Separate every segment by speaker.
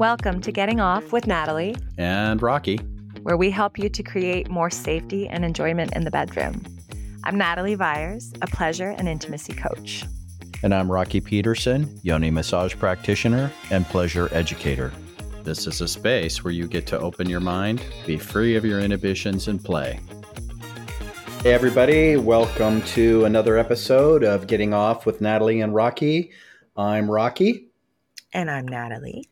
Speaker 1: Welcome to Getting Off with Natalie
Speaker 2: and Rocky,
Speaker 1: where we help you to create more safety and enjoyment in the bedroom. I'm Natalie Vyers, a pleasure and intimacy coach.
Speaker 2: And I'm Rocky Peterson, yoni massage practitioner and pleasure educator. This is a space where you get to open your mind, be free of your inhibitions, and play. Hey, everybody, welcome to another episode of Getting Off with Natalie and Rocky. I'm Rocky.
Speaker 1: And I'm Natalie.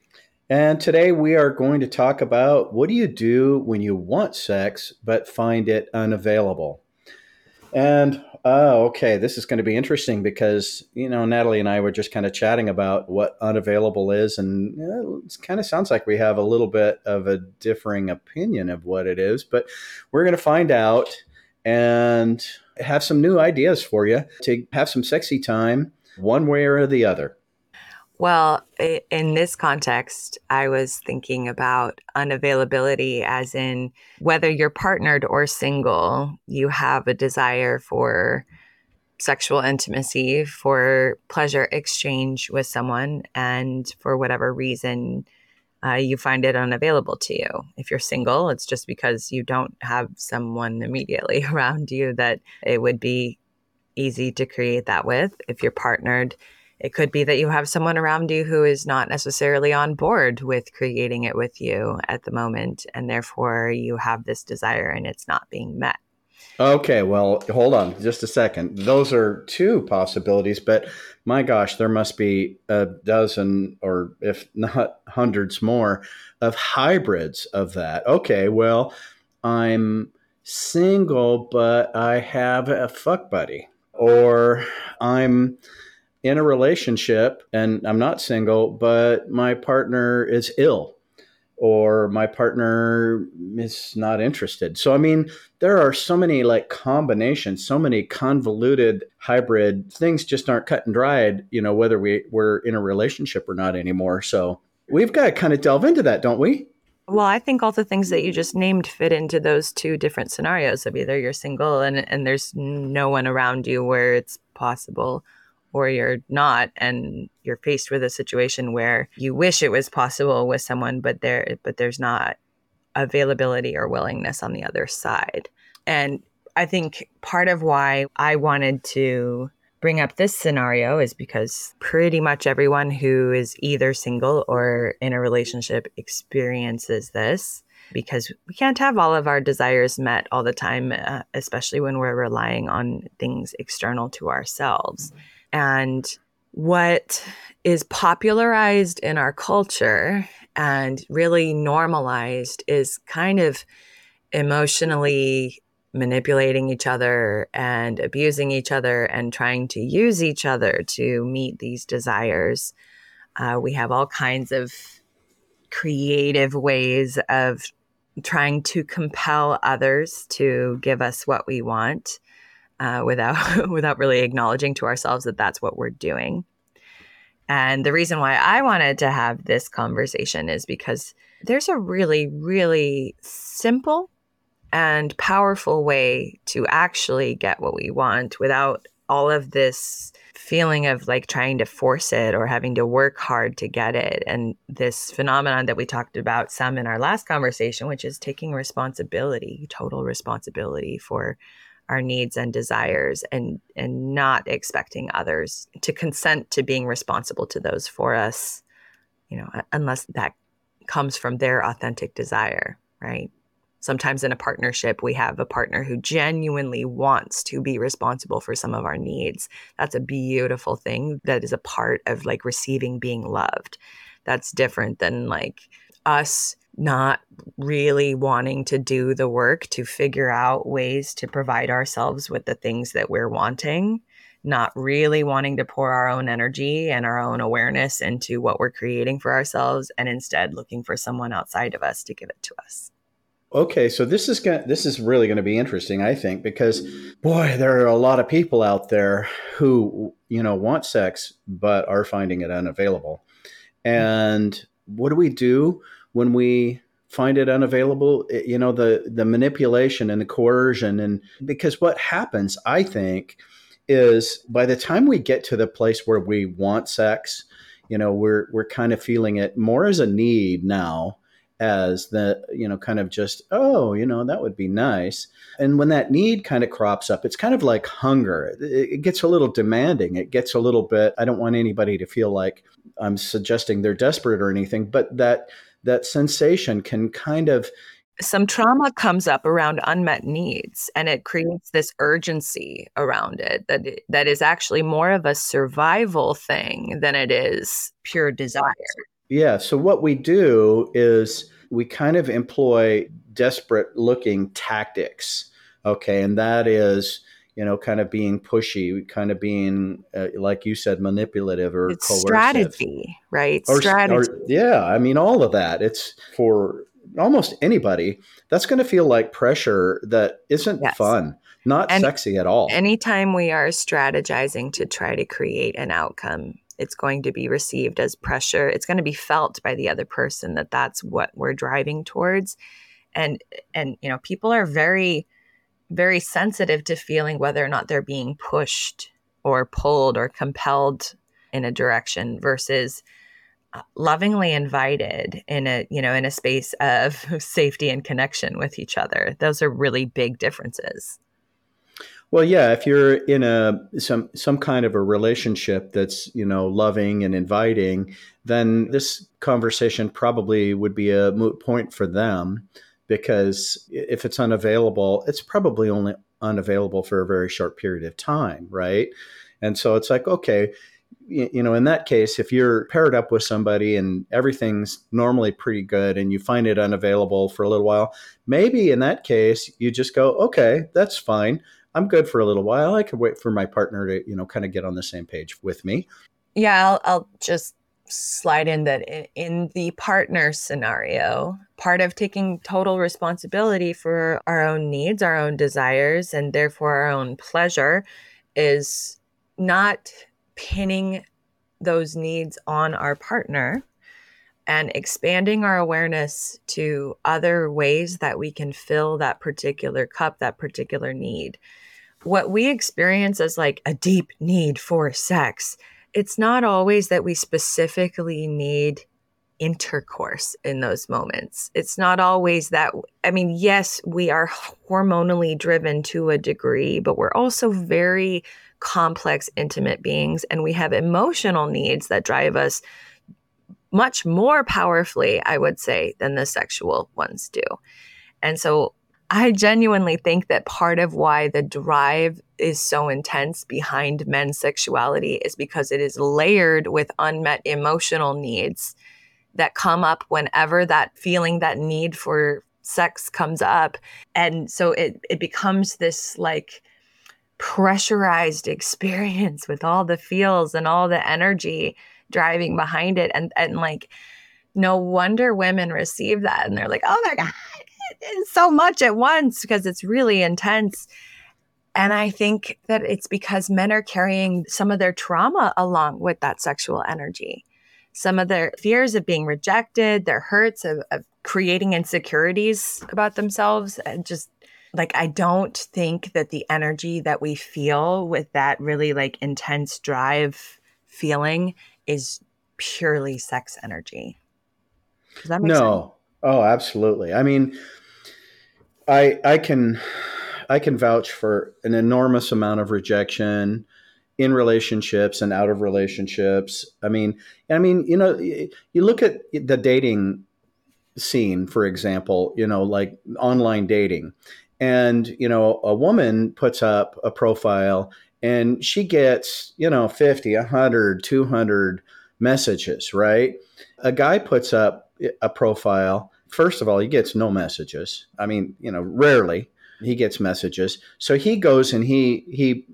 Speaker 2: And today we are going to talk about what do you do when you want sex but find it unavailable? And oh, okay, this is going to be interesting because you know Natalie and I were just kind of chatting about what unavailable is, and it kind of sounds like we have a little bit of a differing opinion of what it is. But we're going to find out and have some new ideas for you to have some sexy time, one way or the other.
Speaker 1: Well, in this context, I was thinking about unavailability as in whether you're partnered or single, you have a desire for sexual intimacy, for pleasure exchange with someone, and for whatever reason, uh, you find it unavailable to you. If you're single, it's just because you don't have someone immediately around you that it would be easy to create that with. If you're partnered, it could be that you have someone around you who is not necessarily on board with creating it with you at the moment, and therefore you have this desire and it's not being met.
Speaker 2: Okay, well, hold on just a second. Those are two possibilities, but my gosh, there must be a dozen or if not hundreds more of hybrids of that. Okay, well, I'm single, but I have a fuck buddy, or I'm in a relationship and I'm not single, but my partner is ill or my partner is not interested. So, I mean, there are so many like combinations, so many convoluted hybrid things just aren't cut and dried, you know, whether we, we're in a relationship or not anymore. So, we've got to kind of delve into that, don't we?
Speaker 1: Well, I think all the things that you just named fit into those two different scenarios of either you're single and, and there's no one around you where it's possible or you're not and you're faced with a situation where you wish it was possible with someone but there but there's not availability or willingness on the other side and i think part of why i wanted to bring up this scenario is because pretty much everyone who is either single or in a relationship experiences this because we can't have all of our desires met all the time, uh, especially when we're relying on things external to ourselves. Mm-hmm. And what is popularized in our culture and really normalized is kind of emotionally manipulating each other and abusing each other and trying to use each other to meet these desires. Uh, we have all kinds of creative ways of trying to compel others to give us what we want uh, without without really acknowledging to ourselves that that's what we're doing. And the reason why I wanted to have this conversation is because there's a really, really simple and powerful way to actually get what we want without all of this feeling of like trying to force it or having to work hard to get it. And this phenomenon that we talked about some in our last conversation, which is taking responsibility, total responsibility for our needs and desires and and not expecting others to consent to being responsible to those for us you know unless that comes from their authentic desire right? Sometimes in a partnership we have a partner who genuinely wants to be responsible for some of our needs. That's a beautiful thing that is a part of like receiving being loved. That's different than like us not really wanting to do the work to figure out ways to provide ourselves with the things that we're wanting, not really wanting to pour our own energy and our own awareness into what we're creating for ourselves, and instead looking for someone outside of us to give it to us.
Speaker 2: Okay, so this is going this is really going to be interesting, I think, because boy, there are a lot of people out there who you know want sex but are finding it unavailable. Mm-hmm. And what do we do? When we find it unavailable you know the the manipulation and the coercion and because what happens i think is by the time we get to the place where we want sex you know we're we're kind of feeling it more as a need now as the you know kind of just oh you know that would be nice. And when that need kind of crops up it's kind of like hunger. It, gets a little demanding. It gets a little bit i don't want anybody to feel like i'm suggesting they're desperate or anything but that that sensation can kind of
Speaker 1: some trauma comes up around unmet needs and it creates this urgency around it that that is actually more of a survival thing than it is pure desire
Speaker 2: yeah. So what we do is we kind of employ desperate looking tactics. Okay. And that is, you know, kind of being pushy, kind of being, uh, like you said, manipulative or
Speaker 1: it's strategy, right?
Speaker 2: Or,
Speaker 1: strategy.
Speaker 2: Or, yeah. I mean, all of that. It's for almost anybody. That's going to feel like pressure that isn't yes. fun, not and sexy at all.
Speaker 1: Anytime we are strategizing to try to create an outcome, it's going to be received as pressure it's going to be felt by the other person that that's what we're driving towards and and you know people are very very sensitive to feeling whether or not they're being pushed or pulled or compelled in a direction versus uh, lovingly invited in a you know in a space of safety and connection with each other. Those are really big differences.
Speaker 2: Well, yeah, if you're in a some some kind of a relationship that's, you know, loving and inviting, then this conversation probably would be a moot point for them because if it's unavailable, it's probably only unavailable for a very short period of time, right? And so it's like, okay, you know, in that case, if you're paired up with somebody and everything's normally pretty good and you find it unavailable for a little while, maybe in that case, you just go, okay, that's fine. I'm good for a little while. I could wait for my partner to, you know, kind of get on the same page with me.
Speaker 1: Yeah, I'll, I'll just slide in that in the partner scenario, part of taking total responsibility for our own needs, our own desires, and therefore our own pleasure is not pinning those needs on our partner and expanding our awareness to other ways that we can fill that particular cup, that particular need. What we experience as like a deep need for sex, it's not always that we specifically need intercourse in those moments. It's not always that, I mean, yes, we are hormonally driven to a degree, but we're also very complex, intimate beings, and we have emotional needs that drive us much more powerfully, I would say, than the sexual ones do. And so I genuinely think that part of why the drive is so intense behind men's sexuality is because it is layered with unmet emotional needs that come up whenever that feeling, that need for sex comes up. And so it, it becomes this like pressurized experience with all the feels and all the energy driving behind it and and like no wonder women receive that and they're like oh my god it's so much at once because it's really intense and i think that it's because men are carrying some of their trauma along with that sexual energy some of their fears of being rejected their hurts of, of creating insecurities about themselves and just like i don't think that the energy that we feel with that really like intense drive feeling is purely sex energy.
Speaker 2: Does that make no. Sense? Oh, absolutely. I mean, I I can I can vouch for an enormous amount of rejection in relationships and out of relationships. I mean, I mean, you know, you look at the dating scene, for example, you know, like online dating. And, you know, a woman puts up a profile and she gets, you know, 50, 100, 200 messages, right? A guy puts up a profile. First of all, he gets no messages. I mean, you know, rarely he gets messages. So he goes and he he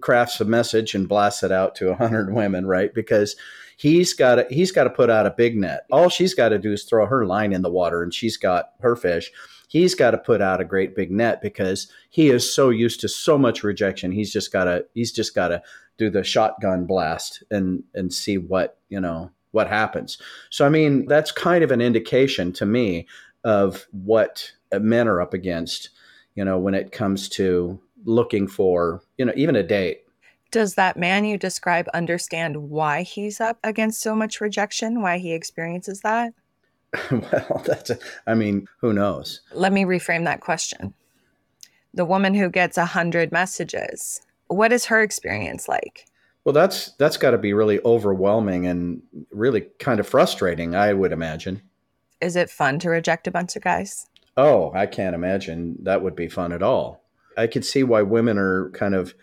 Speaker 2: crafts a message and blasts it out to a 100 women, right? Because he's got to, he's got to put out a big net. All she's got to do is throw her line in the water and she's got her fish he's got to put out a great big net because he is so used to so much rejection. He's just got to he's just got to do the shotgun blast and and see what you know what happens. So I mean that's kind of an indication to me of what men are up against. You know when it comes to looking for you know even a date
Speaker 1: Does that man you describe understand why he's up against so much rejection, why he experiences that?
Speaker 2: well, that's, a, I mean, who knows?
Speaker 1: Let me reframe that question. The woman who gets a hundred messages, what is her experience like?
Speaker 2: Well, that's that's got to be really overwhelming and really kind of frustrating, I would imagine.
Speaker 1: Is it fun to reject a bunch of guys?
Speaker 2: Oh, I can't imagine that would be fun at all. I could see why women are kind of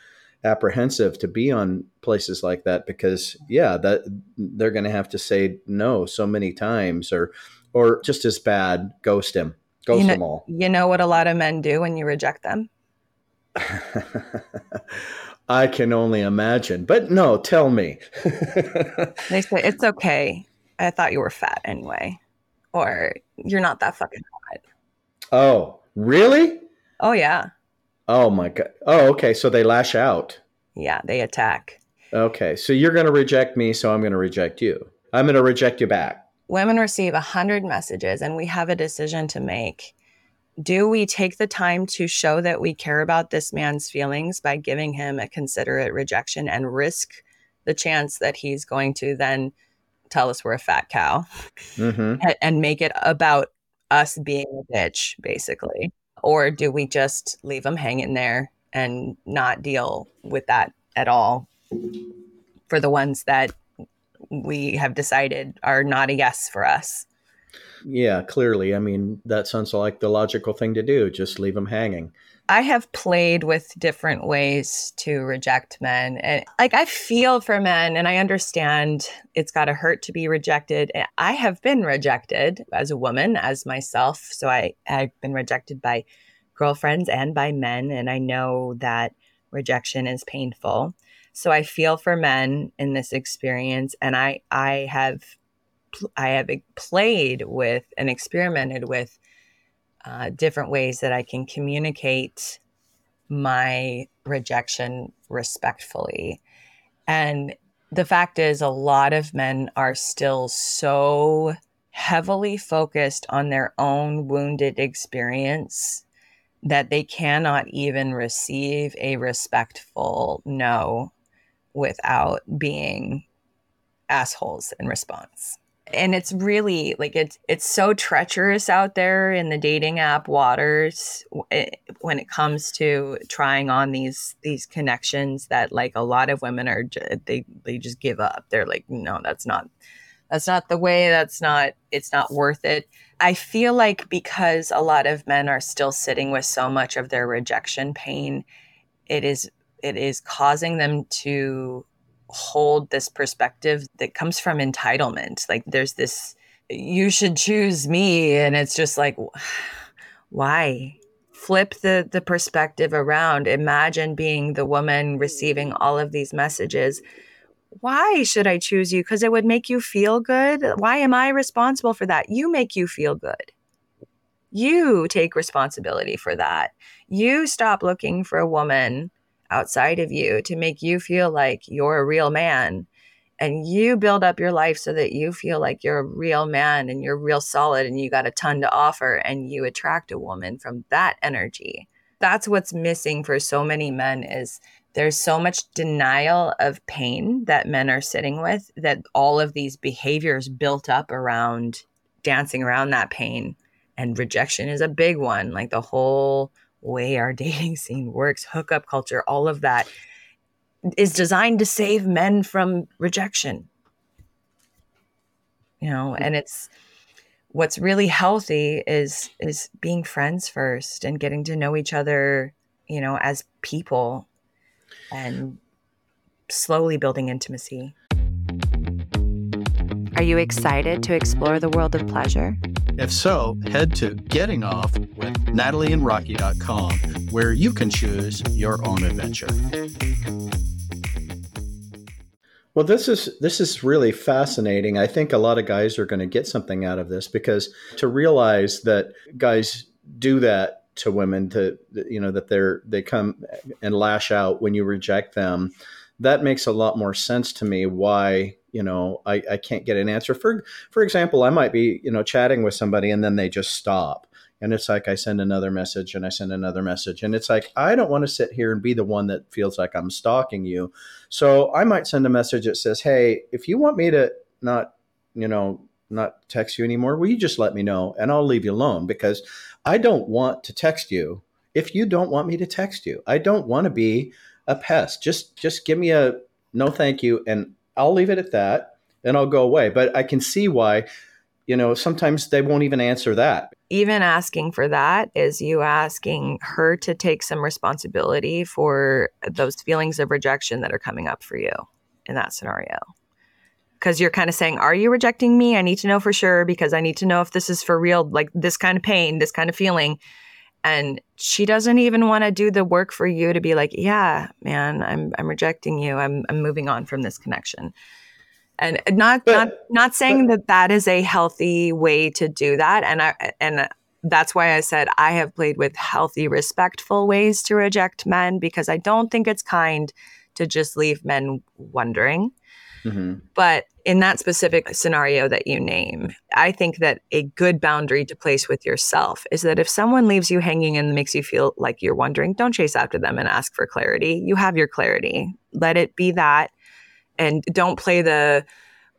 Speaker 2: apprehensive to be on places like that because yeah, that they're going to have to say no so many times or or just as bad, ghost him. Ghost
Speaker 1: you know,
Speaker 2: them all.
Speaker 1: You know what a lot of men do when you reject them?
Speaker 2: I can only imagine. But no, tell me.
Speaker 1: they say, It's okay. I thought you were fat anyway. Or you're not that fucking hot.
Speaker 2: Oh, really?
Speaker 1: Oh, yeah.
Speaker 2: Oh, my God. Oh, okay. So they lash out.
Speaker 1: Yeah, they attack.
Speaker 2: Okay. So you're going to reject me, so I'm going to reject you. I'm going to reject you back.
Speaker 1: Women receive a 100 messages, and we have a decision to make do we take the time to show that we care about this man's feelings by giving him a considerate rejection and risk the chance that he's going to then tell us we're a fat cow mm-hmm. and make it about us being a bitch, basically? Or do we just leave him hanging there and not deal with that at all for the ones that we have decided are not a yes for us?
Speaker 2: Yeah, clearly. I mean, that sounds like the logical thing to do. Just leave them hanging.
Speaker 1: I have played with different ways to reject men. And like I feel for men and I understand it's got to hurt to be rejected. I have been rejected as a woman, as myself. So I, I've been rejected by girlfriends and by men. And I know that rejection is painful. So I feel for men in this experience. And I, I have I have played with and experimented with uh, different ways that I can communicate my rejection respectfully. And the fact is, a lot of men are still so heavily focused on their own wounded experience that they cannot even receive a respectful no without being assholes in response and it's really like it's it's so treacherous out there in the dating app waters eh, when it comes to trying on these these connections that like a lot of women are they they just give up. They're like no that's not that's not the way that's not it's not worth it. I feel like because a lot of men are still sitting with so much of their rejection pain it is it is causing them to hold this perspective that comes from entitlement. Like there's this, you should choose me. And it's just like, why? Flip the, the perspective around. Imagine being the woman receiving all of these messages. Why should I choose you? Because it would make you feel good. Why am I responsible for that? You make you feel good. You take responsibility for that. You stop looking for a woman outside of you to make you feel like you're a real man. And you build up your life so that you feel like you're a real man and you're real solid and you got a ton to offer and you attract a woman from that energy. That's what's missing for so many men is there's so much denial of pain that men are sitting with that all of these behaviors built up around dancing around that pain and rejection is a big one like the whole way our dating scene works, hookup culture, all of that is designed to save men from rejection. You know, mm. and it's what's really healthy is is being friends first and getting to know each other, you know, as people and slowly building intimacy. Are you excited to explore the world of pleasure?
Speaker 3: If so, head to gettingoff with natalieandrocky.com where you can choose your own adventure.
Speaker 2: Well, this is this is really fascinating. I think a lot of guys are going to get something out of this because to realize that guys do that to women to you know that they're they come and lash out when you reject them that makes a lot more sense to me why you know I, I can't get an answer for for example i might be you know chatting with somebody and then they just stop And it's like I send another message and I send another message. And it's like, I don't want to sit here and be the one that feels like I'm stalking you. So I might send a message that says, Hey, if you want me to not, you know, not text you anymore, will you just let me know and I'll leave you alone because I don't want to text you if you don't want me to text you. I don't want to be a pest. Just just give me a no thank you and I'll leave it at that and I'll go away. But I can see why you know, sometimes they won't even answer that.
Speaker 1: Even asking for that is you asking her to take some responsibility for those feelings of rejection that are coming up for you in that scenario. Because you're kind of saying, Are you rejecting me? I need to know for sure because I need to know if this is for real, like this kind of pain, this kind of feeling. And she doesn't even want to do the work for you to be like, Yeah, man, I'm, I'm rejecting you. I'm, I'm moving on from this connection. And not but, not not saying but, that that is a healthy way to do that. And i and that's why i said i have played with healthy respectful ways to reject men because i don't think it's kind to just leave men wondering mm-hmm. but in that specific scenario that you name i think that a good boundary to place with yourself is that if someone leaves you hanging and makes you feel like you're wondering don't chase after them and ask for clarity you have your clarity let it be that and don't play the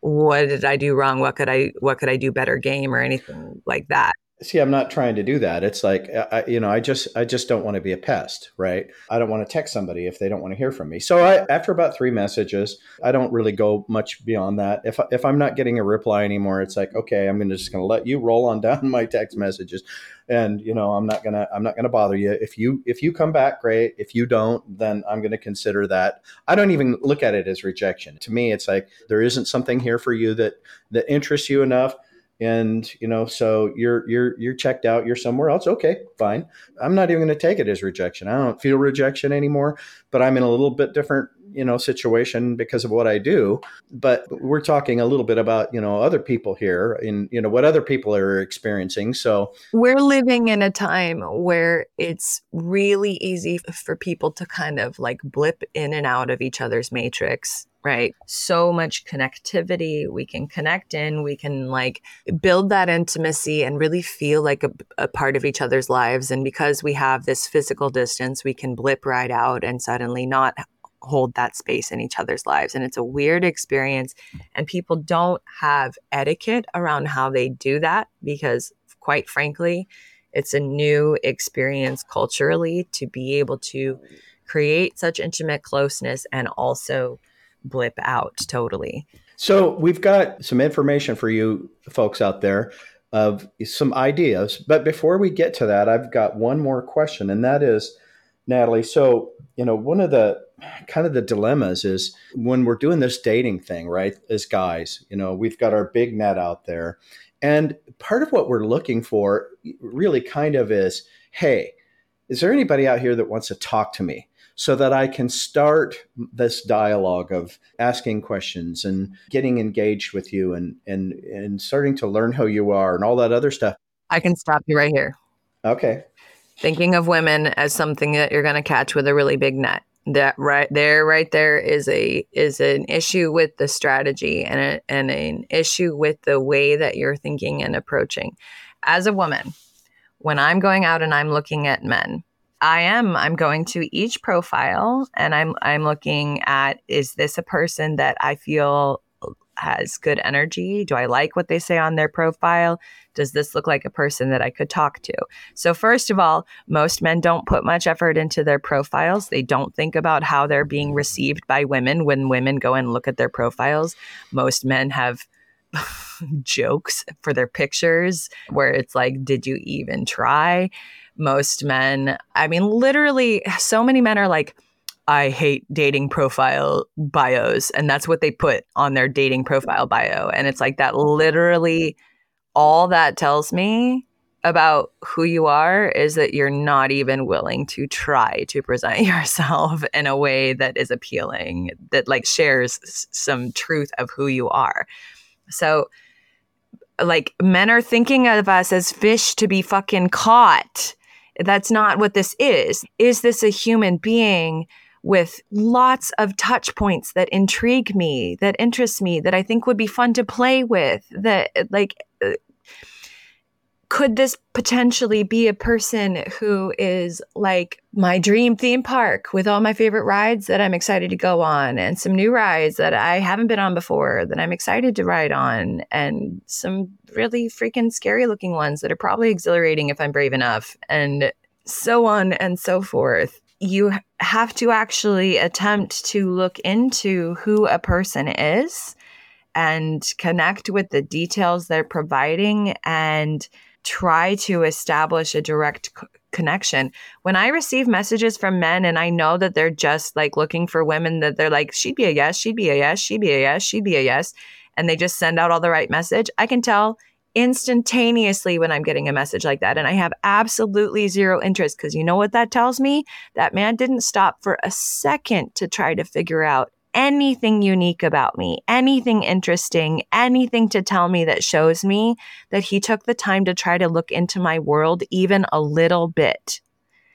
Speaker 1: what did I do wrong? What could I what could I do better game or anything like that.
Speaker 2: See, I'm not trying to do that. It's like I, you know, I just I just don't want to be a pest, right? I don't want to text somebody if they don't want to hear from me. So I, after about three messages, I don't really go much beyond that. If if I'm not getting a reply anymore, it's like okay, I'm gonna just gonna let you roll on down my text messages and you know i'm not gonna i'm not gonna bother you if you if you come back great if you don't then i'm gonna consider that i don't even look at it as rejection to me it's like there isn't something here for you that that interests you enough and you know so you're you're you're checked out you're somewhere else okay fine i'm not even going to take it as rejection i don't feel rejection anymore but i'm in a little bit different you know situation because of what I do. But we're talking a little bit about you know other people here and you know what other people are experiencing. So
Speaker 1: we're living in a time where it's really easy for people to kind of like blip in and out of each other's matrix right? So much connectivity. We can connect in, we can like build that intimacy and really feel like a, a, part of each other's lives. And because we have this physical distance, we can blip right out and suddenly not hold that space in each other's lives. And it's a weird experience. And people don't have etiquette around how they do that because, quite frankly, it's a new experience culturally to be able to create such intimate closeness and also blip out totally.
Speaker 2: So, we've got some information for you folks out there of some ideas. But before we get to that, I've got one more question, and that is Natalie. So, you know, one of the kind of the dilemmas is when we're doing this dating thing, right? As guys, you know, we've got our big net out there. And part of what we're looking for really kind of is hey, is there anybody out here that wants to talk to me? So that I can start this dialogue of asking questions and getting engaged with you and and and starting to learn who you are and all that other stuff.
Speaker 1: I can stop you right here.
Speaker 2: Okay.
Speaker 1: Thinking of women as something that you're going to catch with a really big net that right there right there is a is an issue with the strategy and a, and an issue with the way that you're thinking and approaching as a woman when i'm going out and i'm looking at men i am i'm going to each profile and i'm i'm looking at is this a person that i feel has good energy? Do I like what they say on their profile? Does this look like a person that I could talk to? So, first of all, most men don't put much effort into their profiles. They don't think about how they're being received by women when women go and look at their profiles. Most men have jokes for their pictures where it's like, Did you even try? Most men, I mean, literally, so many men are like, I hate dating profile bios. And that's what they put on their dating profile bio. And it's like that literally all that tells me about who you are is that you're not even willing to try to present yourself in a way that is appealing, that like shares some truth of who you are. So, like, men are thinking of us as fish to be fucking caught. That's not what this is. Is this a human being with lots of touch points that intrigue me, that interest me, that I think would be fun to play with, that like could this potentially be a person who is like my dream theme park with all my favorite rides that I'm excited to go on and some new rides that I haven't been on before that I'm excited to ride on and some really freaking scary looking ones that are probably exhilarating if I'm brave enough and so on and so forth. You have to actually attempt to look into who a person is and connect with the details they're providing and try to establish a direct c- connection. When I receive messages from men and I know that they're just like looking for women that they're like, she'd be a yes, she'd be a yes, she'd be a yes, she'd be a yes, and they just send out all the right message, I can tell instantaneously when I'm getting a message like that. And I have absolutely zero interest because you know what that tells me? That man didn't stop for a second to try to figure out anything unique about me, anything interesting, anything to tell me that shows me that he took the time to try to look into my world even a little bit.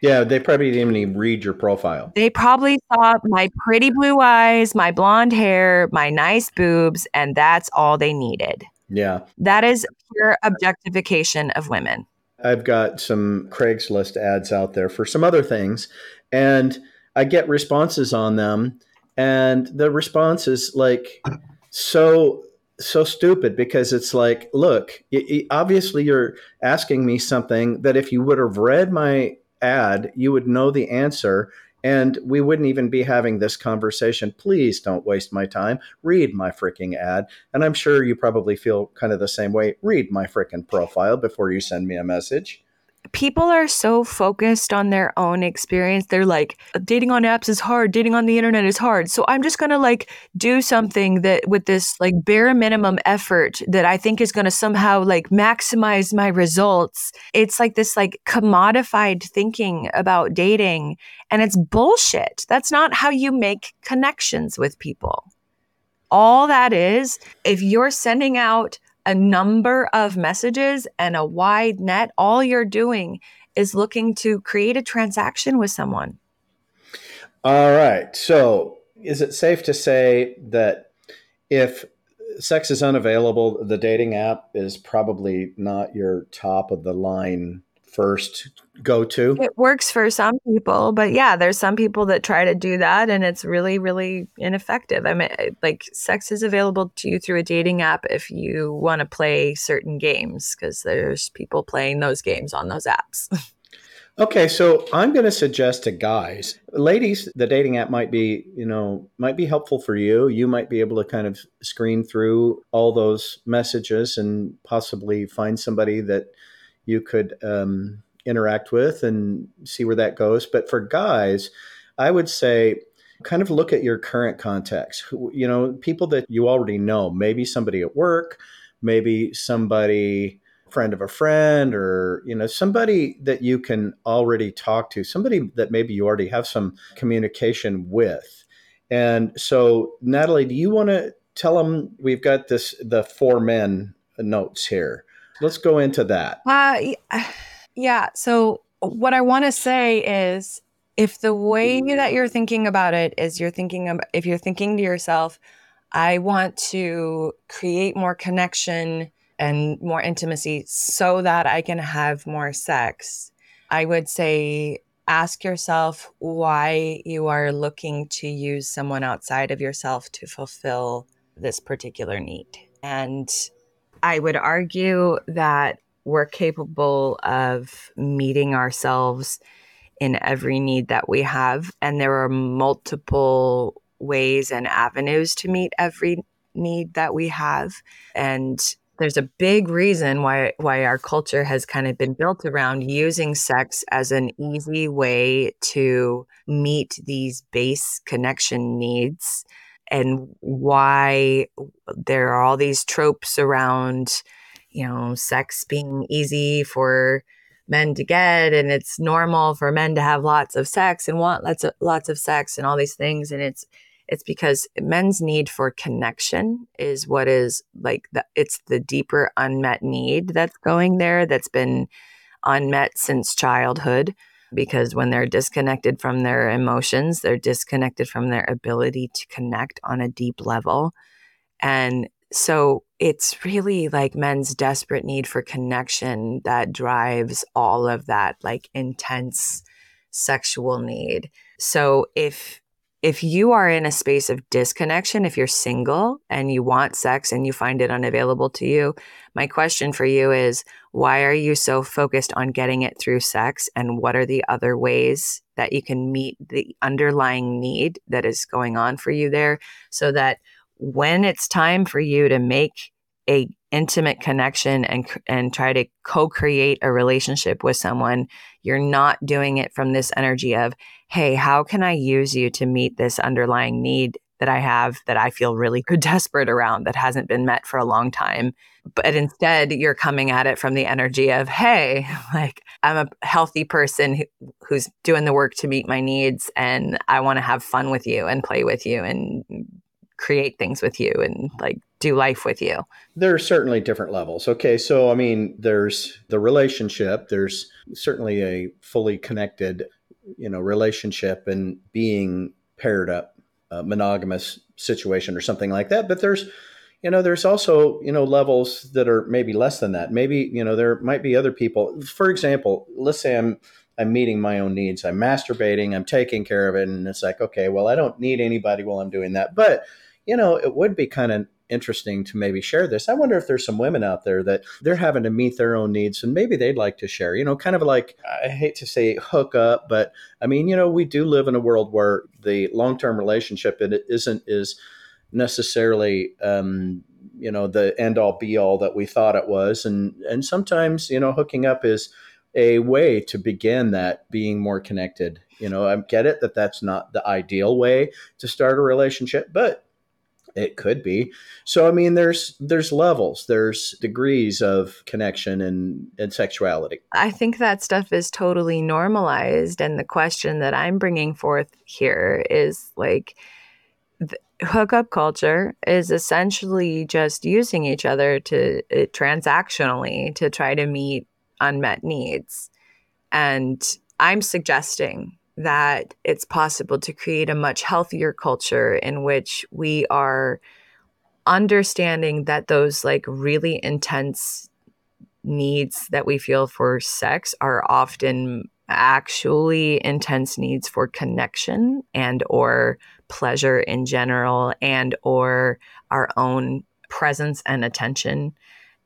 Speaker 2: Yeah, they probably didn't even read your profile.
Speaker 1: They probably saw my pretty blue eyes, my blonde hair, my nice boobs, and that's all they needed.
Speaker 2: Yeah.
Speaker 1: That is pure objectification of women.
Speaker 2: I've got some Craigslist ads out there for some other things, and I get responses on them and the response is like so so stupid because it's like look obviously you're asking me something that if you would have read my ad you would know the answer. And we wouldn't even be having this conversation. Please don't waste my time. Read my freaking ad. And i'm sure you probably feel kind of the same way. Read my freaking profile before you send me a message
Speaker 1: people are so focused on their own experience. They're like, dating on apps is hard, dating on the internet is hard. So I'm just going to like do something that with this like bare minimum effort that I think is going to somehow like maximize my results. It's like this like commodified thinking about dating and it's bullshit. That's not how you make connections with people. All that is, if you're sending out a number of messages and a wide net, all you're doing is looking to create a transaction with someone.
Speaker 2: All right. So, is it safe to say that if sex is unavailable, the dating app is probably not your top of the line first go to?
Speaker 1: It works for some people, but yeah, there's some people that try to do that and it's really, really ineffective. I mean, like sex is available to you through a dating app if you want to play certain games because there's people playing those games on those apps.
Speaker 2: Okay, so I'm going to suggest to guys, ladies, the dating app might be, you know, might be helpful for you. You might be able to kind of screen through all those messages and possibly find somebody that you could um, interact with and see where that goes. But for guys, I would say kind of look at your current context. You know, people that you already know, maybe somebody at work, maybe somebody friend of a friend or you know somebody that you can already talk to somebody that maybe you already have some communication with and so natalie do you want to tell them we've got this the four men notes here let's go into that.
Speaker 1: Uh, yeah. So, what I want to say is if the way that you're thinking about it is you're thinking, of, if you're thinking to yourself, I want to create more connection and more intimacy so that I can have more sex, I would say ask yourself why you are looking to use someone outside of yourself to fulfill this particular need. And I would argue that we're capable of meeting ourselves in every need that we have. And there are multiple ways and avenues to meet every need that we have. And there's a big reason why why our culture has kind of been built around using sex as an easy way to meet these base connection needs and why there are all these tropes around, you know, sex being easy for men to get and it's normal for men to have lots of sex and want lots of lots of sex and all these things. And it's it's because men's need for connection is what is like the, it's the deeper unmet need that's going there that's been unmet since childhood because when they're disconnected from their emotions, they're disconnected from their ability to connect on a deep level. And so it's really like men's desperate need for connection that drives all of that like intense sexual need. So if if you are in a space of disconnection, if you're single and you want sex and you find it unavailable to you, my question for you is why are you so focused on getting it through sex? And what are the other ways that you can meet the underlying need that is going on for you there so that when it's time for you to make a intimate connection and and try to co-create a relationship with someone you're not doing it from this energy of hey how can i use you to meet this underlying need that i have that i feel really desperate around that hasn't been met for a long time? But instead you're coming at it from the energy of hey like i'm a healthy person who, who's doing the work to meet my needs and i want to have fun with you and play with you and create things with you and like do life with you?
Speaker 2: There are certainly different levels. Okay, so I mean, there's the relationship. There's certainly a fully connected, you know, relationship and being paired up, a monogamous situation or something like that. But there's, you know, there's also you know levels that are maybe less than that. Maybe you know there might be other people. For example, let's say I'm I'm meeting my own needs. I'm masturbating. I'm taking care of it, and it's like, okay, well, I don't need anybody while I'm doing that, but you know, it would be kind of interesting to maybe share this. I wonder if there's some women out there that they're having to meet their own needs and maybe they'd like to share, you know, kind of like, I hate to say hook up, but I mean, you know, we do live in a world where the long term relationship it isn't is necessarily, um, you know, the end all be all that we thought it was. And, and sometimes, you know, hooking up is a way to begin that being more connected. You know, I get it that that's not the ideal way to start a relationship, but it could be. So i mean there's there's levels there's degrees of connection and and sexuality.
Speaker 1: I think that stuff is totally normalized and the question that i'm bringing forth here is like hookup culture is essentially just using each other to uh, transactionally to try to meet unmet needs. And i'm suggesting that it's possible to create a much healthier culture in which we are understanding that those like really intense needs that we feel for sex are often actually intense needs for connection and or pleasure in general and or our own presence and attention.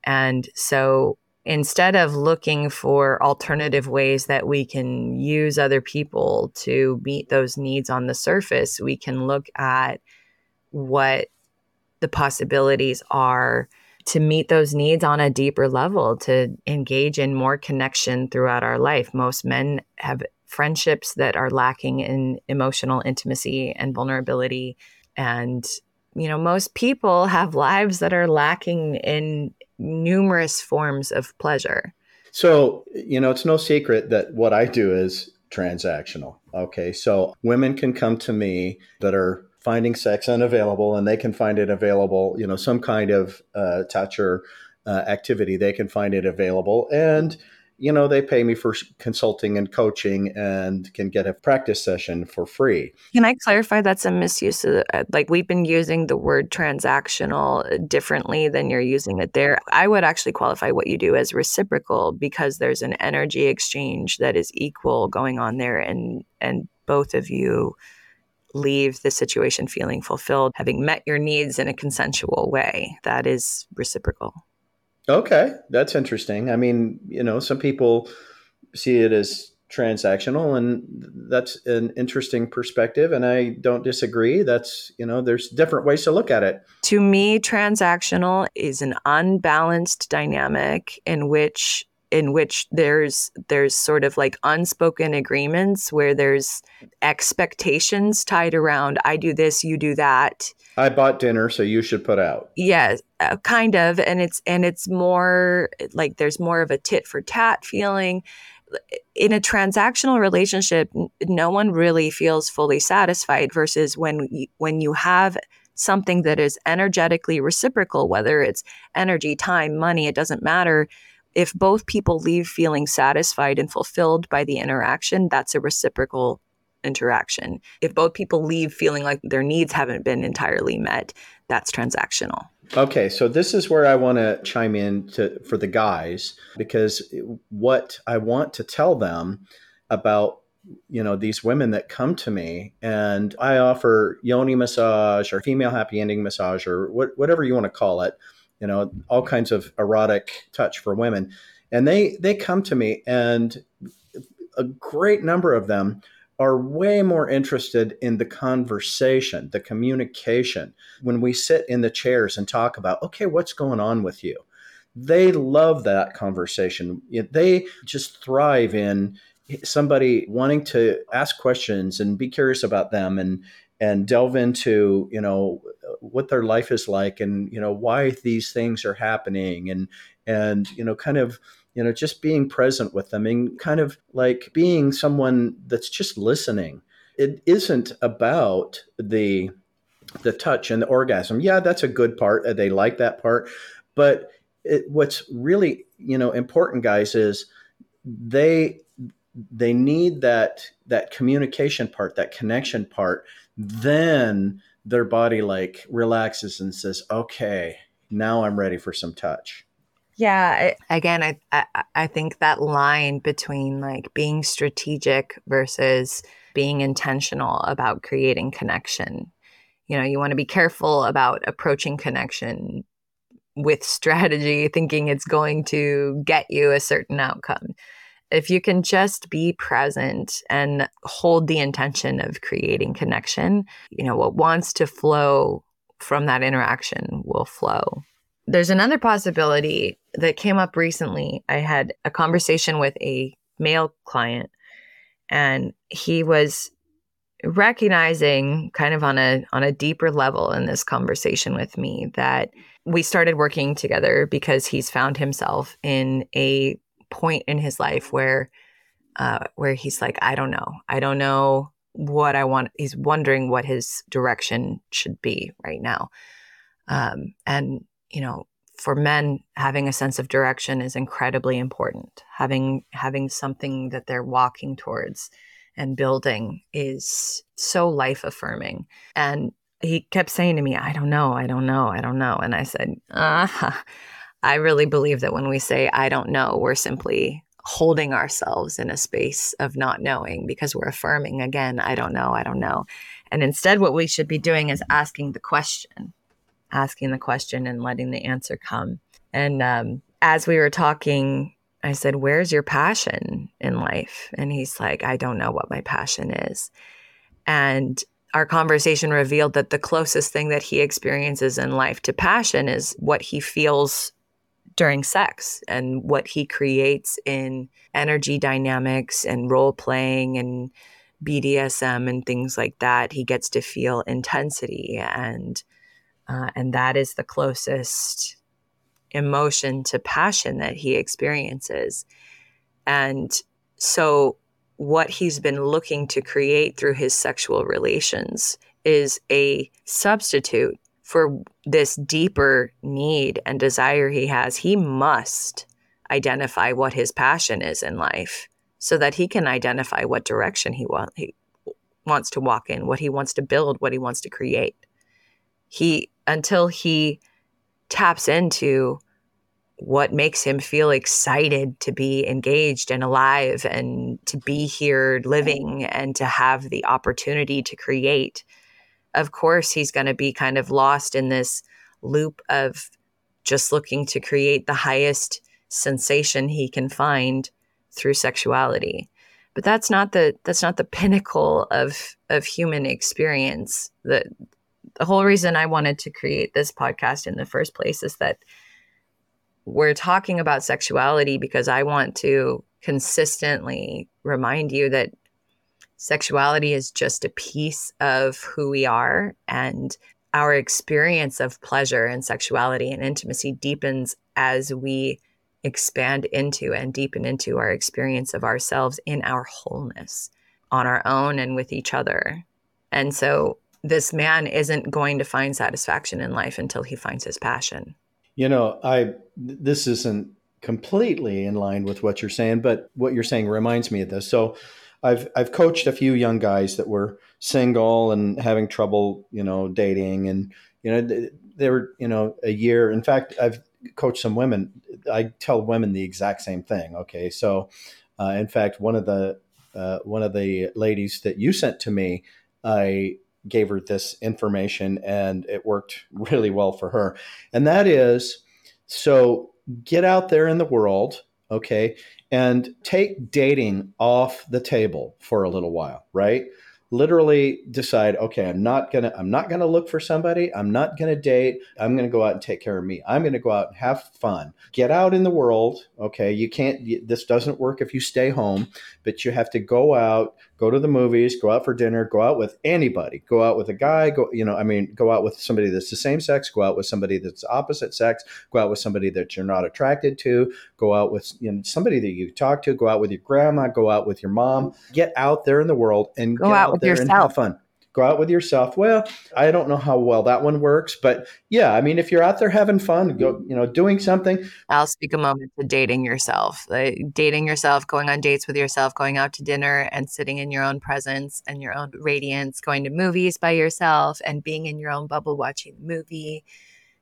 Speaker 1: And so instead of looking for alternative ways that we can use other people to meet those needs on the surface, we can look at what the possibilities are to meet those needs on a deeper level, to engage in more connection throughout our life. Most men have friendships that are lacking in emotional intimacy and vulnerability. And, you know, most people have lives that are lacking in numerous forms of pleasure.
Speaker 2: So, you know, it's no secret that what I do is transactional. Okay. So women can come to me that are finding sex unavailable and they can find it available, you know, some kind of uh, touch or uh, activity, they can find it available. And you know, they pay me for consulting and coaching and can get a practice session for free.
Speaker 1: Can I clarify that's a misuse of uh, like we've been using the word transactional differently than you're using it there. I would actually qualify what you do as reciprocal because there's an energy exchange that is equal going on there and and both of you leave the situation feeling fulfilled, having met your needs in a consensual way. That is reciprocal.
Speaker 2: Okay, that's interesting. I mean, you know, some people see it as transactional and that's an interesting perspective and I don't disagree. That's, you know, there's different ways to look at it.
Speaker 1: To me, transactional is an unbalanced dynamic in which in which there's there's sort of like unspoken agreements where there's expectations tied around I do this, you do that.
Speaker 2: I bought dinner, so you should put out.
Speaker 1: Yes, uh, kind of, and it's and it's more like there's more of a tit for tat feeling. In a transactional relationship, no one really feels fully satisfied. Versus when when you have something that is energetically reciprocal, whether it's energy, time, money, it doesn't matter if both people leave feeling satisfied and fulfilled by the interaction, that's a reciprocal interaction. If both people leave feeling like their needs haven't been entirely met, that's transactional.
Speaker 2: Okay, so this is where I want to chime in to for the guys because what I want to tell them about you know these women that come to me and I offer yoni massage or female happy ending massage or what, whatever you want to call it, you know, all kinds of erotic touch for women, and they they come to me and a great number of them are way more interested in the conversation, the communication. When we sit in the chairs and talk about, okay, what's going on with you? They love that conversation. They just thrive in somebody wanting to ask questions and be curious about them and and delve into you know what their life is like and you know why these things are happening and and you know kind of you know just being present with them and kind of like being someone that's just listening. It isn't about the the touch and the orgasm. Yeah that's a good part uh, they like that part but it, what's really you know important guys is they they need that that communication part that connection part. Then their body like relaxes and says okay now i'm ready for some touch
Speaker 1: yeah, again, I, I I think that line between like being strategic versus being intentional about creating connection. You know, you want to be careful about approaching connection with strategy, thinking it's going to get you a certain outcome. If you can just be present and hold the intention of creating connection, you know, what wants to flow from that interaction will flow. There's another possibility that came up recently. I had a conversation with a male client, and he was recognizing kind of on a on a deeper level in this conversation with me that we started working together because he's found himself in a point in his life where uh, where he's like I don't know I don't know what I want he's wondering what his direction should be right now um, and you know for men having a sense of direction is incredibly important. Having having something that they're walking towards and building is so life affirming and he kept saying to me i don't know i don't know i don't know. And i said uh, i really believe that when we say i don't know we're simply holding ourselves in a space of not knowing because we're affirming again i don't know i don't know. And instead what we should be doing is asking the question asking the question and letting the answer come. And um, as we were talking, I said, Where's your passion in life? And he's like, I don't know what my passion is. And our conversation revealed that the closest thing that he experiences in life to passion is what he feels during sex and what he creates in energy dynamics and role playing and BDSM and things like that. He gets to feel intensity and uh, and that is the closest emotion to passion that he experiences. And so, what he's been looking to create through his sexual relations is a substitute for this deeper need and desire he has. He must identify what his passion is in life so that he can identify what direction he, he wants to walk in, what he wants to build, what he wants to create. He until he taps into what makes him feel excited to be engaged and alive and to be here living and to have the opportunity to create. Of course, he's going to be kind of lost in this loop of just looking to create the highest sensation he can find through sexuality. But that's not the that's not the pinnacle of of human experience. The the whole reason I wanted to create this podcast in the first place is that we're talking about sexuality because I want to consistently remind you that sexuality is just a piece of who we are and our experience of pleasure and sexuality and intimacy deepens as we expand into and deepen into our experience of ourselves in our wholeness on our own and with each other. And so this man isn't going to find satisfaction in life until he finds his passion.
Speaker 2: You know, I this isn't completely in line with what you're saying, but what you're saying reminds me of this. So, I've I've coached a few young guys that were single and having trouble, you know, dating, and you know, they were, you know, a year. In fact, I've coached some women. I tell women the exact same thing. Okay, so uh, in fact, one of the uh, one of the ladies that you sent to me, I gave her this information, and it worked really well for her. And that is, so get out there in the world, okay, and take dating off the table for a little while, right? literally decide okay i'm not gonna i'm not gonna look for somebody i'm not gonna date i'm gonna go out and take care of me i'm gonna go out and have fun get out in the world okay you can't this doesn't work if you stay home but you have to go out go to the movies, go out for dinner, go out with anybody, go out with a guy, go, you know, I mean, go out with somebody that's the same sex, go out with somebody that's opposite sex, go out with somebody that you're not attracted to, go out with you know, somebody that you talk to, go out with your grandma, go out with your mom, get out there in the world and
Speaker 1: go
Speaker 2: out,
Speaker 1: out, with
Speaker 2: there
Speaker 1: yourself.
Speaker 2: and have fun go out with yourself. Well, I don't know how well that one works, but yeah, I mean, if you're out there having fun, go, you know, doing something.
Speaker 1: I'll speak a moment to dating yourself, like dating yourself, going on dates with yourself, going out to dinner and sitting in your own presence and your own radiance, going to movies by yourself and being in your own bubble, watching the movie,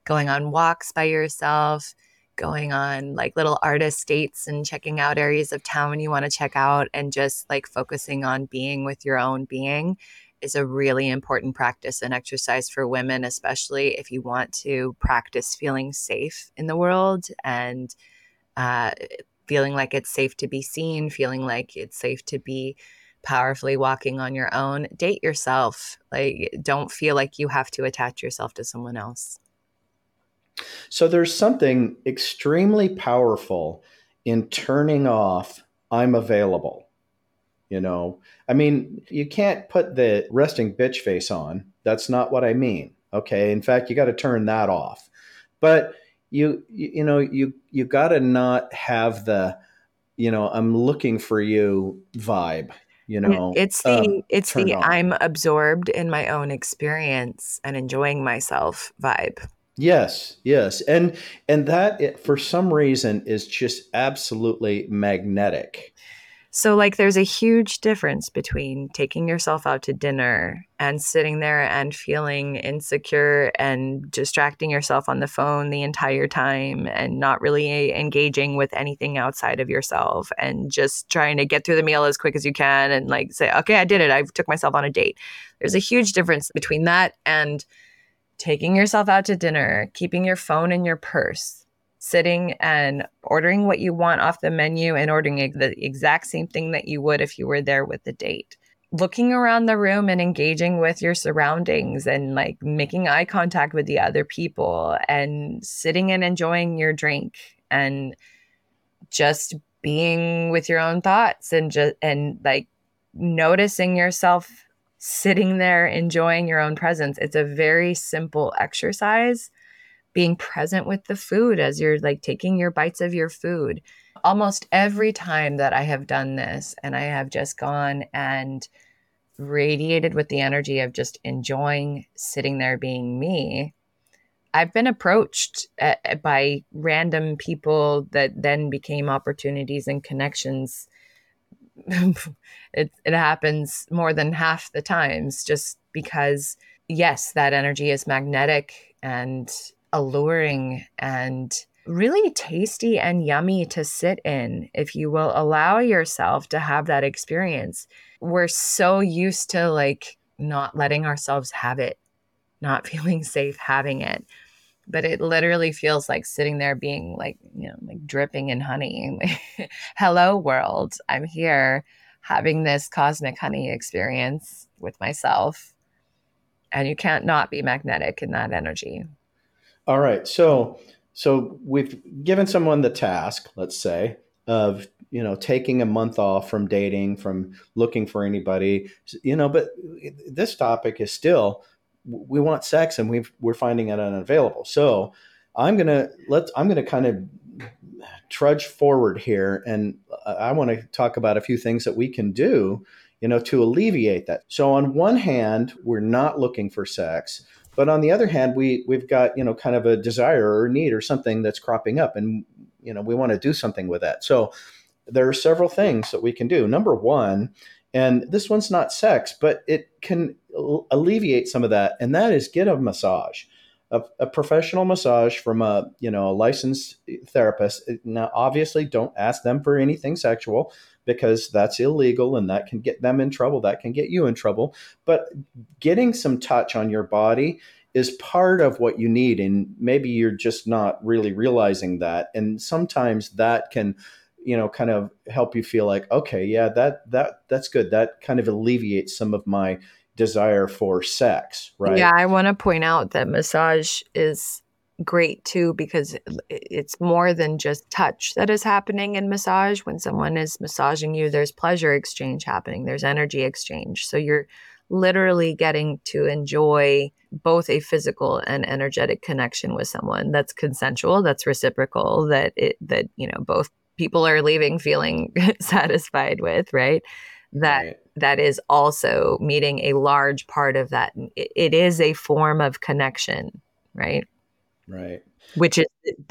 Speaker 1: going on walks by yourself. Going on like little artist dates and checking out areas of town you want to check out, and just like focusing on being with your own being is a really important practice and exercise for women, especially if you want to practice feeling safe in the world and uh, feeling like it's safe to be seen, feeling like it's safe to be powerfully walking on your own. Date yourself. Like, don't feel like you have to attach yourself to someone else.
Speaker 2: So, there's something extremely powerful in turning off I'm available you know, I mean, you can't put the resting bitch face on. That's not what I mean. Okay. In fact, you got to turn that off. But you, you, know, you, you got to not have the, you know, I'm looking for you vibe. You know,
Speaker 1: it's the um, it's the on. I'm absorbed in my own experience and enjoying myself vibe.
Speaker 2: Yes, yes, and and that it, for some reason is just absolutely magnetic.
Speaker 1: So, like, there's a huge difference between taking yourself out to dinner and sitting there and feeling insecure and distracting yourself on the phone the entire time and not really engaging with anything outside of yourself and just trying to get through the meal as quick as you can and, like, say, okay, I did it. I took myself on a date. There's a huge difference between that and taking yourself out to dinner, keeping your phone in your purse sitting and ordering what you want off the menu and ordering the exact same thing that you would if you were there with the date. Looking around the room and engaging with your surroundings and like making eye contact with the other people and sitting and enjoying your drink and just being with your own thoughts and just and like noticing yourself sitting there enjoying your own presence. It's a very simple exercise being present with the food as you're like taking your bites of your food. Almost every time that I have done this and I have just gone and radiated with the energy of just enjoying sitting there being me, I've been approached at, uh, by random people that then became opportunities and connections. it, it happens more than half the times just because, yes, that energy is magnetic and alluring and really tasty and yummy to sit in if you will allow yourself to have that experience. We're so used to like not letting ourselves have it, not feeling safe having it. But it literally feels like sitting there being like, you know, like dripping in honey. Hello, world. I'm here having this cosmic honey experience with myself. And you can't not be magnetic in that energy.
Speaker 2: All right. So so we've given someone the task, let's say, of you know taking a month off from dating, from looking for anybody, you know. But this topic is still we want sex, and we we're finding it unavailable. So I'm gonna let I'm gonna kind of trudge forward here, and I want to talk about a few things that we can do, you know, to alleviate that. So on one hand, we're not looking for sex but on the other hand, we we've got you know kind of a desire or need or something that's cropping up, and you know we want to do something with that. So there are several things that we can do. Number one, and this one's not sex, but it can alleviate some of that, and that is get a massage. a, a, professional massage from a you know a licensed therapist now obviously don't ask them for anything sexual because that's illegal and that can get them in trouble that can get you in trouble. But getting some touch on your body is part of what you need and maybe you're just not really realizing that. And sometimes that can you know kind of help you feel like okay yeah that that that's good. That kind of alleviates some of my desire for sex right?
Speaker 1: Yeah i want to point out that massage is great too because it's more than just touch that is happening in massage. When someone is massaging you there's pleasure exchange happening there's energy exchange. So you're literally getting to enjoy both a physical and energetic connection with someone that's consensual that's reciprocal that it that you know both people are leaving feeling satisfied with right? That right. that is also meeting a large part of that. It, it is a form of connection right
Speaker 2: right
Speaker 1: which is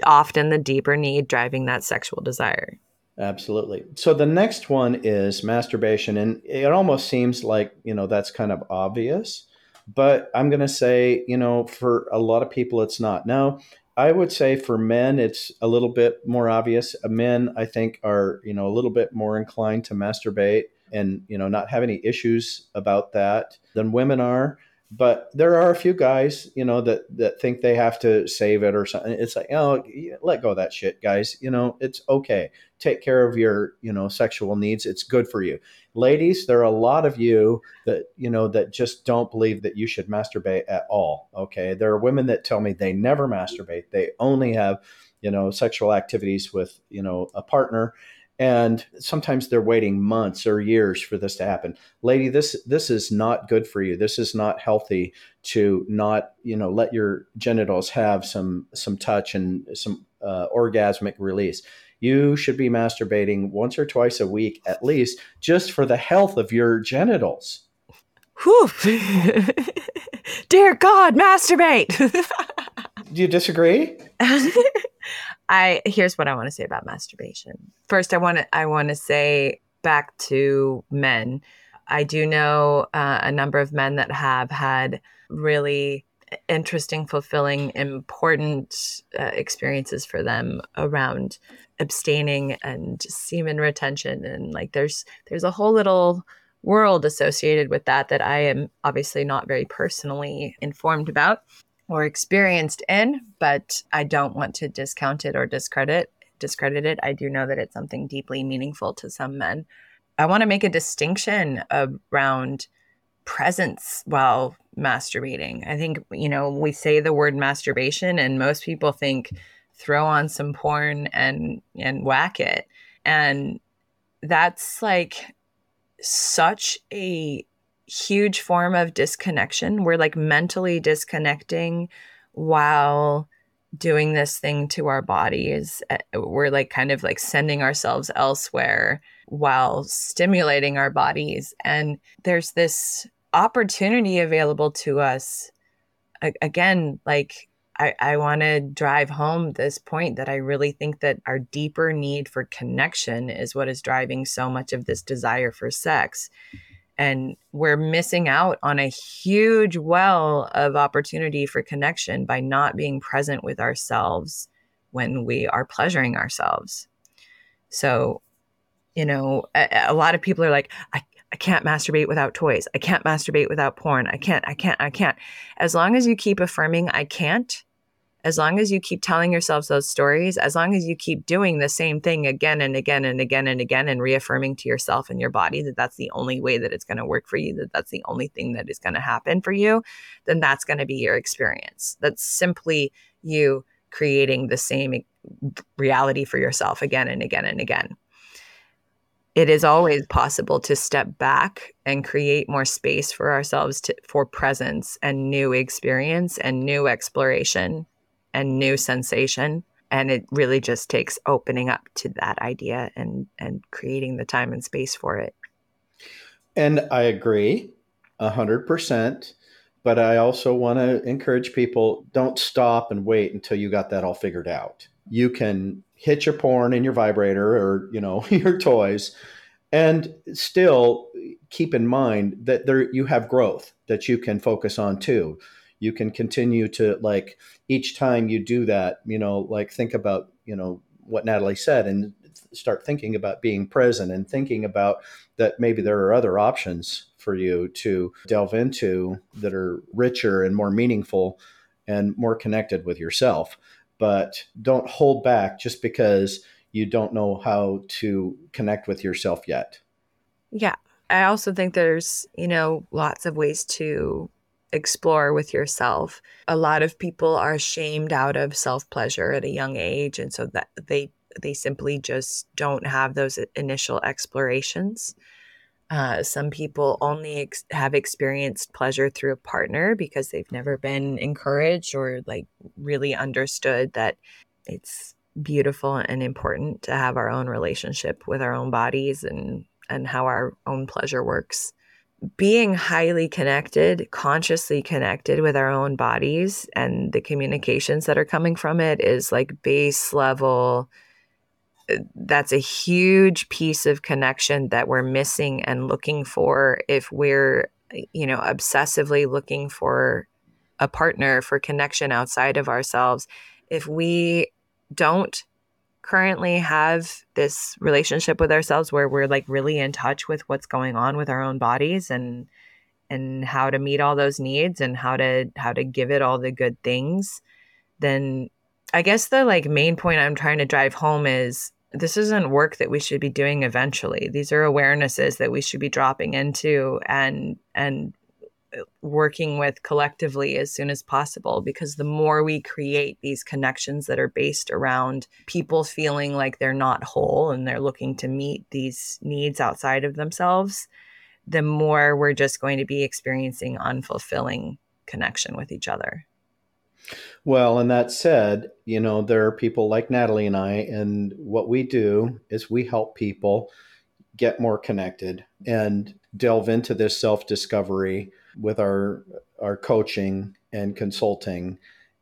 Speaker 1: often the deeper need driving that sexual desire
Speaker 2: Absolutely. So the next one is masturbation. And it almost seems like, you know, that's kind of obvious. But I'm going to say, you know, for a lot of people, it's not. Now, I would say for men, it's a little bit more obvious. Uh, men, I think, are, you know, a little bit more inclined to masturbate and, you know, not have any issues about that than women are but there are a few guys, you know, that that think they have to save it or something. It's like, oh, let go of that shit, guys. You know, it's okay. Take care of your, you know, sexual needs. It's good for you. Ladies, there are a lot of you that, you know, that just don't believe that you should masturbate at all. Okay. There are women that tell me they never masturbate. They only have, you know, sexual activities with, you know, a partner and sometimes they're waiting months or years for this to happen. Lady this this is not good for you. This is not healthy to not you know let your genitals have some some touch and some uh, orgasmic release. You should be masturbating once or twice a week at least just for the health of your genitals.
Speaker 1: Whew. dear god masturbate!
Speaker 2: Do you disagree
Speaker 1: I here's what I want to say about masturbation. First, I want to I want to say back to men. I do know uh, a number of men that have had really interesting, fulfilling, important uh, experiences for them around abstaining and semen retention, and like there's there's a whole little world associated with that that I am obviously not very personally informed about or experienced in, but I don't want to discount it or discredit discredit it. I do know that it's something deeply meaningful to some men. I want to make a distinction around presence while masturbating. I think, you know, we say the word masturbation and most people think throw on some porn and and whack it. And that's like such a huge form of disconnection. We're like mentally disconnecting while doing this thing to our bodies. Uh, we're like kind of like sending ourselves elsewhere while stimulating our bodies. And there's this opportunity available to us. Again, like I, I want to drive home this point that I really think that our deeper need for connection is what is driving so much of this desire for sex and we're missing out on a huge well of opportunity for connection by not being present with ourselves when we are pleasuring ourselves. So, you know, a, a, lot of people are like, I, I can't masturbate without toys. I can't masturbate without porn. I can't, I can't, I can't. As long as you keep affirming, I can't, as long as you keep telling yourselves those stories, as long as you keep doing the same thing again and again and again and again and reaffirming to yourself and your body that that's the only way that it's going to work for you, that that's the only thing that is going to happen for you, then that's going to be your experience. That's simply you creating the same reality for yourself again and again and again. It is always possible to step back and create more space for ourselves to, for presence and new experience and new exploration and new sensation. And it really just takes opening up to that idea and and creating the time and space for it.
Speaker 2: And i agree 100% but i also want to encourage people don't stop and wait until you got that all figured out. You can hit your porn in your vibrator or you know your toys. And still keep in mind that there you have growth that you can focus on too you can continue to like each time you do that you know like think about you know what natalie said and start thinking about being present and thinking about that maybe there are other options for you to delve into that are richer and more meaningful and more connected with yourself. But don't hold back just because you don't know how to connect with yourself yet.
Speaker 1: Yeah. I also think there's you know lots of ways to explore with yourself. A lot of people are shamed out of self-pleasure at a young age and so that they they simply just don't have those initial explorations. Uh, some people only ex- have experienced pleasure through a partner because they've never been encouraged or like really understood that it's beautiful and important to have our own relationship with our own bodies and and how our own pleasure works being highly connected, consciously connected with our own bodies and the communications that are coming from it is like base level. Uh, that's a huge piece of connection that we're missing and looking for if we're, you know, obsessively looking for a partner for connection outside of ourselves. If we don't currently have this relationship with ourselves where we're like really in touch with what's going on with our own bodies and and how to meet all those needs and how to how to give it all the good things then i guess the like main point i'm trying to drive home is this isn't work that we should be doing eventually. These are awarenesses that we should be dropping into and and working with collectively as soon as possible because the more we create these connections that are based around people feeling like they're not whole and they're looking to meet these needs outside of themselves, the more we're just going to be experiencing unfulfilling connection with each other.
Speaker 2: Well, and that said, you know, there are people like Natalie and I, and what we do is we help people get more connected and delve into this self discovery with our our coaching and consulting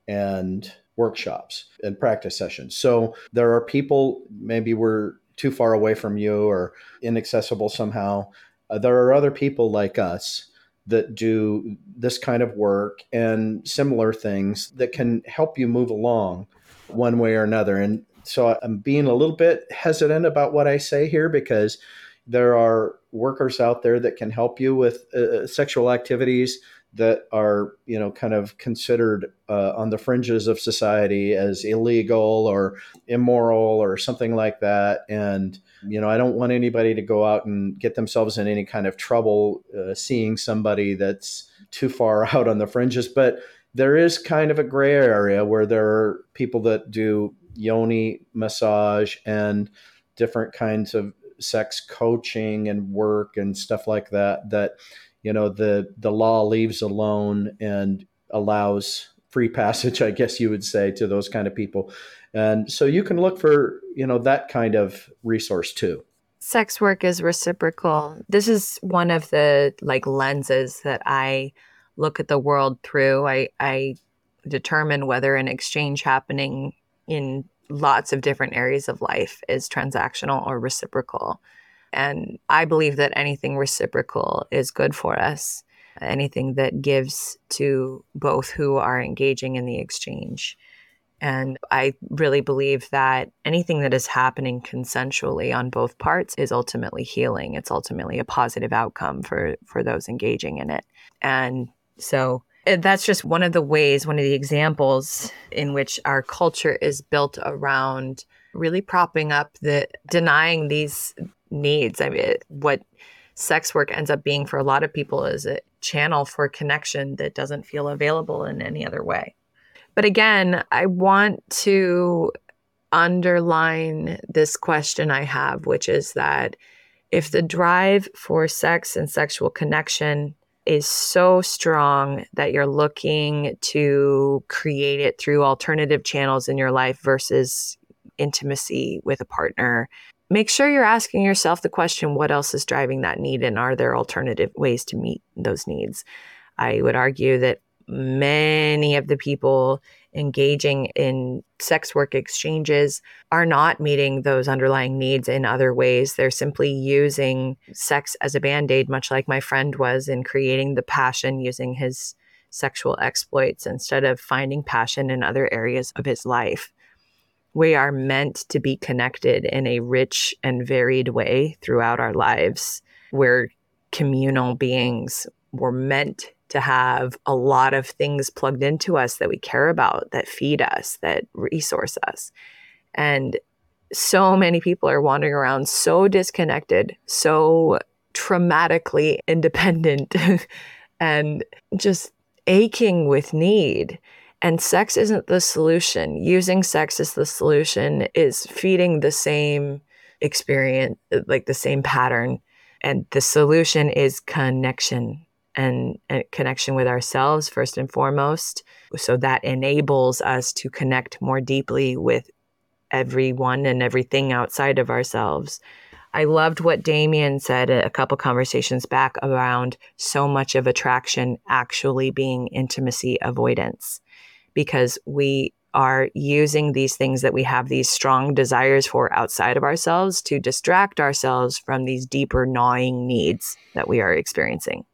Speaker 2: and workshops and practice sessions. So there are people maybe we're too far away from you or inaccessible somehow. Uh, there are other people like us that do this kind of work and similar things that can help you move along one way or another. And so I'm being a little bit hesitant about what I say here because there are workers out there that can help you with uh, uh, sexual activities that are you know kind of considered uh, on the fringes of society as illegal or immoral or something like that. And you know i don't want anybody to go out and get themselves in any kind of trouble uh, seeing somebody that's too far out on the fringes. But there is kind of a gray area where there are people that do yoni massage and different kinds of sex coaching and work and stuff like that that you know the the law leaves alone and allows free passage i guess you would say to those kind of people. And so you can look for you know that kind of resource too.
Speaker 1: Sex work is reciprocal. This is one of the like lenses that i look at the world through. I i determine whether an exchange happening in lots of different areas of life is transactional or reciprocal. And I believe that anything reciprocal is good for us, anything that gives to both who are engaging in the exchange. And I really believe that anything that is happening consensually on both parts is ultimately healing. It's ultimately a positive outcome for, for those engaging in it. And so Uh, that's just one of the ways, one of the examples in which our culture is built around really propping up the denying these needs. I mean, what sex work ends up being for a lot of people is a channel for connection that doesn't feel available in any other way. But again, I want to underline this question I have, which is that if the drive for sex and sexual connection is so strong that you're looking to create it through alternative channels in your life versus intimacy with a partner, make sure you're asking yourself the question what else is driving that need and are there alternative ways to meet those needs? I would argue that many of the people engaging in sex work exchanges are not meeting those underlying needs in other ways. They're simply using sex as a band aid, much like my friend was in creating the passion using his sexual exploits instead of finding passion in other areas of his life. We are meant to be connected in a rich and varied way throughout our lives. We're communal beings. We're meant to have a lot of things plugged into us that we care about, that feed us, that resource us. And so many people are wandering around so disconnected, so traumatically independent, and just aching with need. And sex isn't the solution. Using sex as the solution is feeding the same experience, like the same pattern. And the solution is connection and, and connection with ourselves, first and foremost. So that enables us to connect more deeply with everyone and everything outside of ourselves. I loved what Damien said a couple conversations back around so much of attraction actually being intimacy avoidance because we are using these things that we have these strong desires for outside of ourselves to distract ourselves from these deeper gnawing needs that we are experiencing.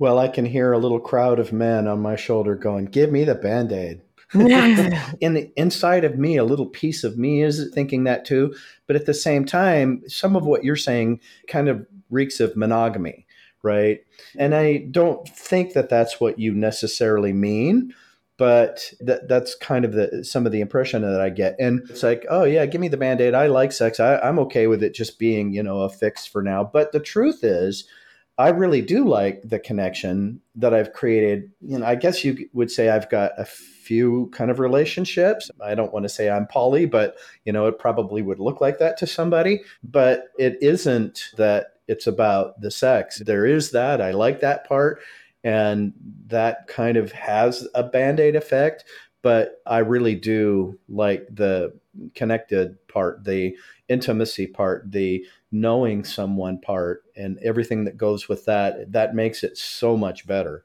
Speaker 2: Well, I can hear a little crowd of men on my shoulder going, Give me the band aid. in the inside of me, a little piece of me is thinking that too. But at the same time, some of what you're saying kind of reeks of monogamy, right? And I don't think that that's what you necessarily mean but that that's kind of the some of the impression that I get. And it's like, oh yeah, give me the band-aid. I like sex. I, I'm okay with it just being, you know, a fix for now. But the truth is, I really do like the connection that I've created. You know, I guess you would say I've got a few kind of relationships. I don't want to say I'm poly, but you know, it probably would look like that to somebody. But it isn't that it's about the sex. There is that. I like that part and that kind of has a band-aid effect but i really do like the connected part the intimacy part the knowing someone part and everything that goes with that that makes it so much better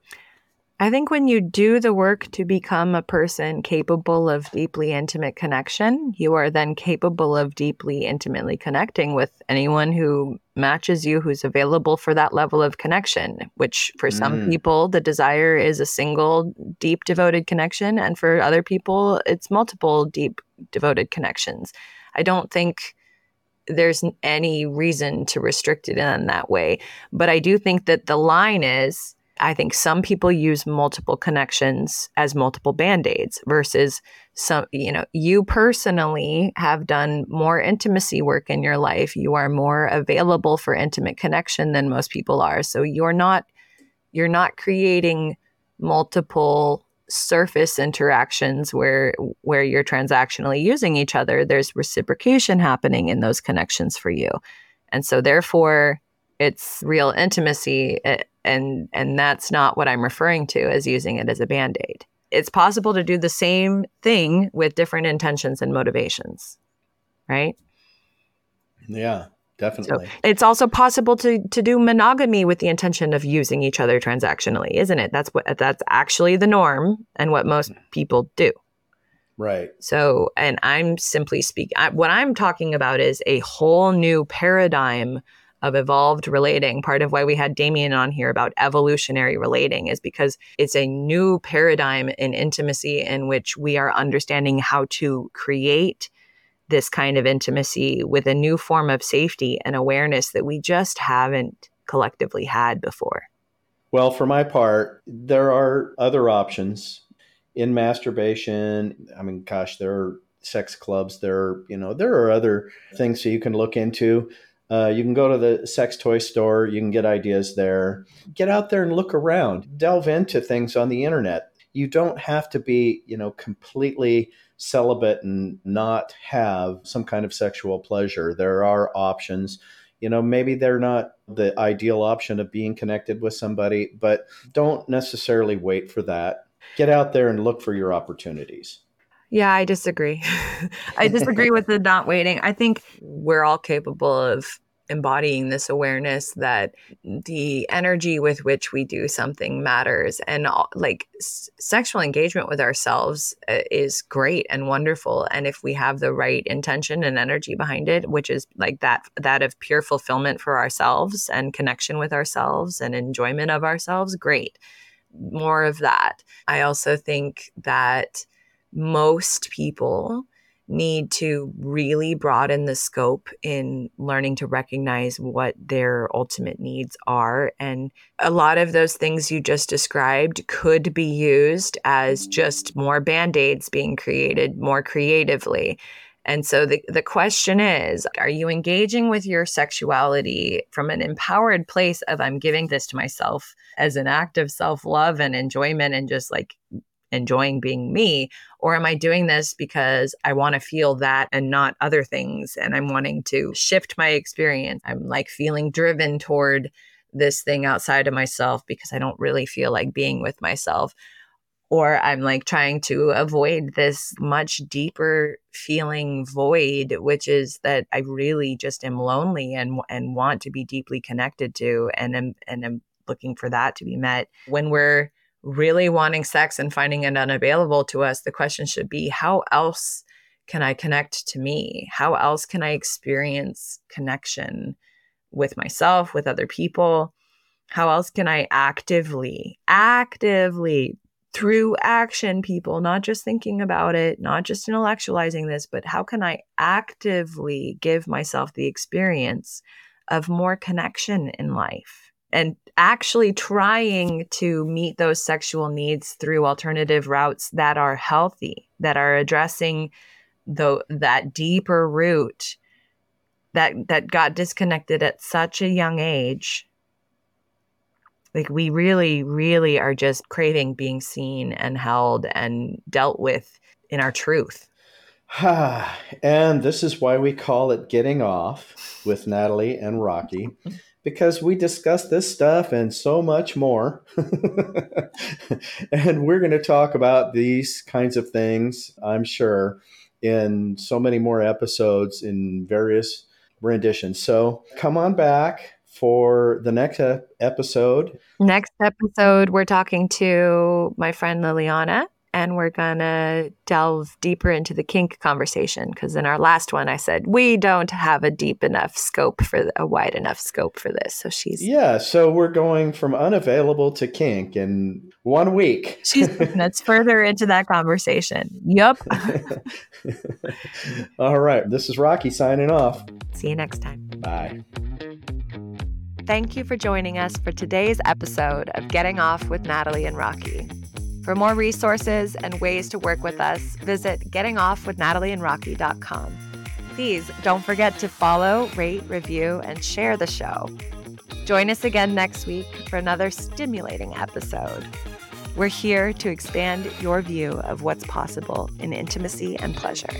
Speaker 1: I think when you do the work to become a person capable of deeply intimate connection, you are then capable of deeply intimately connecting with anyone who matches you, who's available for that level of connection, which for mm. some people, the desire is a single, deep, devoted connection. And for other people, it's multiple, deep, devoted connections. I don't think there's any reason to restrict it in that way. But I do think that the line is I think some people use multiple connections as multiple band-aids versus some, you know, you personally have done more intimacy work in your life. You are more available for intimate connection than most people are. So you're not you're not creating multiple surface interactions where where you're transactionally using each other. There's reciprocation happening in those connections for you. And so therefore it's real intimacy eh, and and that's not what i'm referring to as using it as a band-aid. It's possible to do the same thing with different intentions and motivations right?
Speaker 2: Yeah definitely.
Speaker 1: so it's also possible to to do monogamy with the intention of using each other transactionally isn't it? That's what that's actually the norm and what most people do.
Speaker 2: Right.
Speaker 1: So and i'm simply speaking what i'm talking about is a whole new paradigm of evolved relating. Part of why we had Damien on here about evolutionary relating is because it's a new paradigm in intimacy in which we are understanding how to create this kind of intimacy with a new form of safety and awareness that we just haven't collectively had before.
Speaker 2: Well, for my part, there are other options in masturbation. I mean, gosh, there are sex clubs. There, are, you know, there are other things that you can look into. Uh, you can go to the sex toy store. You can get ideas there. Get out there and look around. Delve into things on the internet. You don't have to be, you know, completely celibate and not have some kind of sexual pleasure. There are options. You know, maybe they're not the ideal option of being connected with somebody, but don't necessarily wait for that. Get out there and look for your opportunities.
Speaker 1: Yeah, I disagree. I disagree with the not waiting. I think we're all capable of embodying this awareness that the energy with which we do something matters and like s- sexual engagement with ourselves uh, is great and wonderful and if we have the right intention and energy behind it which is like that that of pure fulfillment for ourselves and connection with ourselves and enjoyment of ourselves great more of that. I also think that most people need to really broaden the scope in learning to recognize what their ultimate needs are. And a lot of those things you just described could be used as just more band aids being created more creatively. And so the, the question is Are you engaging with your sexuality from an empowered place of I'm giving this to myself as an act of self love and enjoyment and just like enjoying being me? Or am I doing this because I want to feel that and not other things? And I'm wanting to shift my experience. I'm like feeling driven toward this thing outside of myself because I don't really feel like being with myself. Or I'm like trying to avoid this much deeper feeling void, which is that I really just am lonely and and want to be deeply connected to, and am and am looking for that to be met. When we're really wanting sex and finding it unavailable to us, the question should be how else can I connect to me? How else can I experience connection with myself, with other people? How else can I actively, actively, through action, people, not just thinking about it, not just intellectualizing this, but how can I actively give myself the experience of more connection in life? And actually trying to meet those sexual needs through alternative routes that are healthy, that are addressing the that deeper root that that got disconnected at such a young age. Like we really, really are just craving being seen and held and dealt with in our truth.
Speaker 2: and this is why we call it Getting Off with Natalie and Rocky because we discuss this stuff and so much more. and we're going to talk about these kinds of things, I'm sure, in so many more episodes in various renditions. So come on back for the next episode.
Speaker 1: Next episode, we're talking to my friend Liliana and we're going to delve deeper into the kink conversation because in our last one I said we don't have a deep enough scope for a wide enough scope for this. So she's
Speaker 2: Yeah, so we're going from unavailable to kink in one week.
Speaker 1: she's us further into that conversation. Yup.
Speaker 2: All right, this is Rocky signing off.
Speaker 1: See you next time.
Speaker 2: Bye.
Speaker 1: Thank you for joining us for today's episode of Getting Off with Natalie and Rocky. For more resources and ways to work with us, visit gettingoffwithnatalieandrocky.com. Please don't forget to follow, rate, review, and share the show. Join us again next week for another stimulating episode. We're here to expand your view of what's possible in intimacy and pleasure.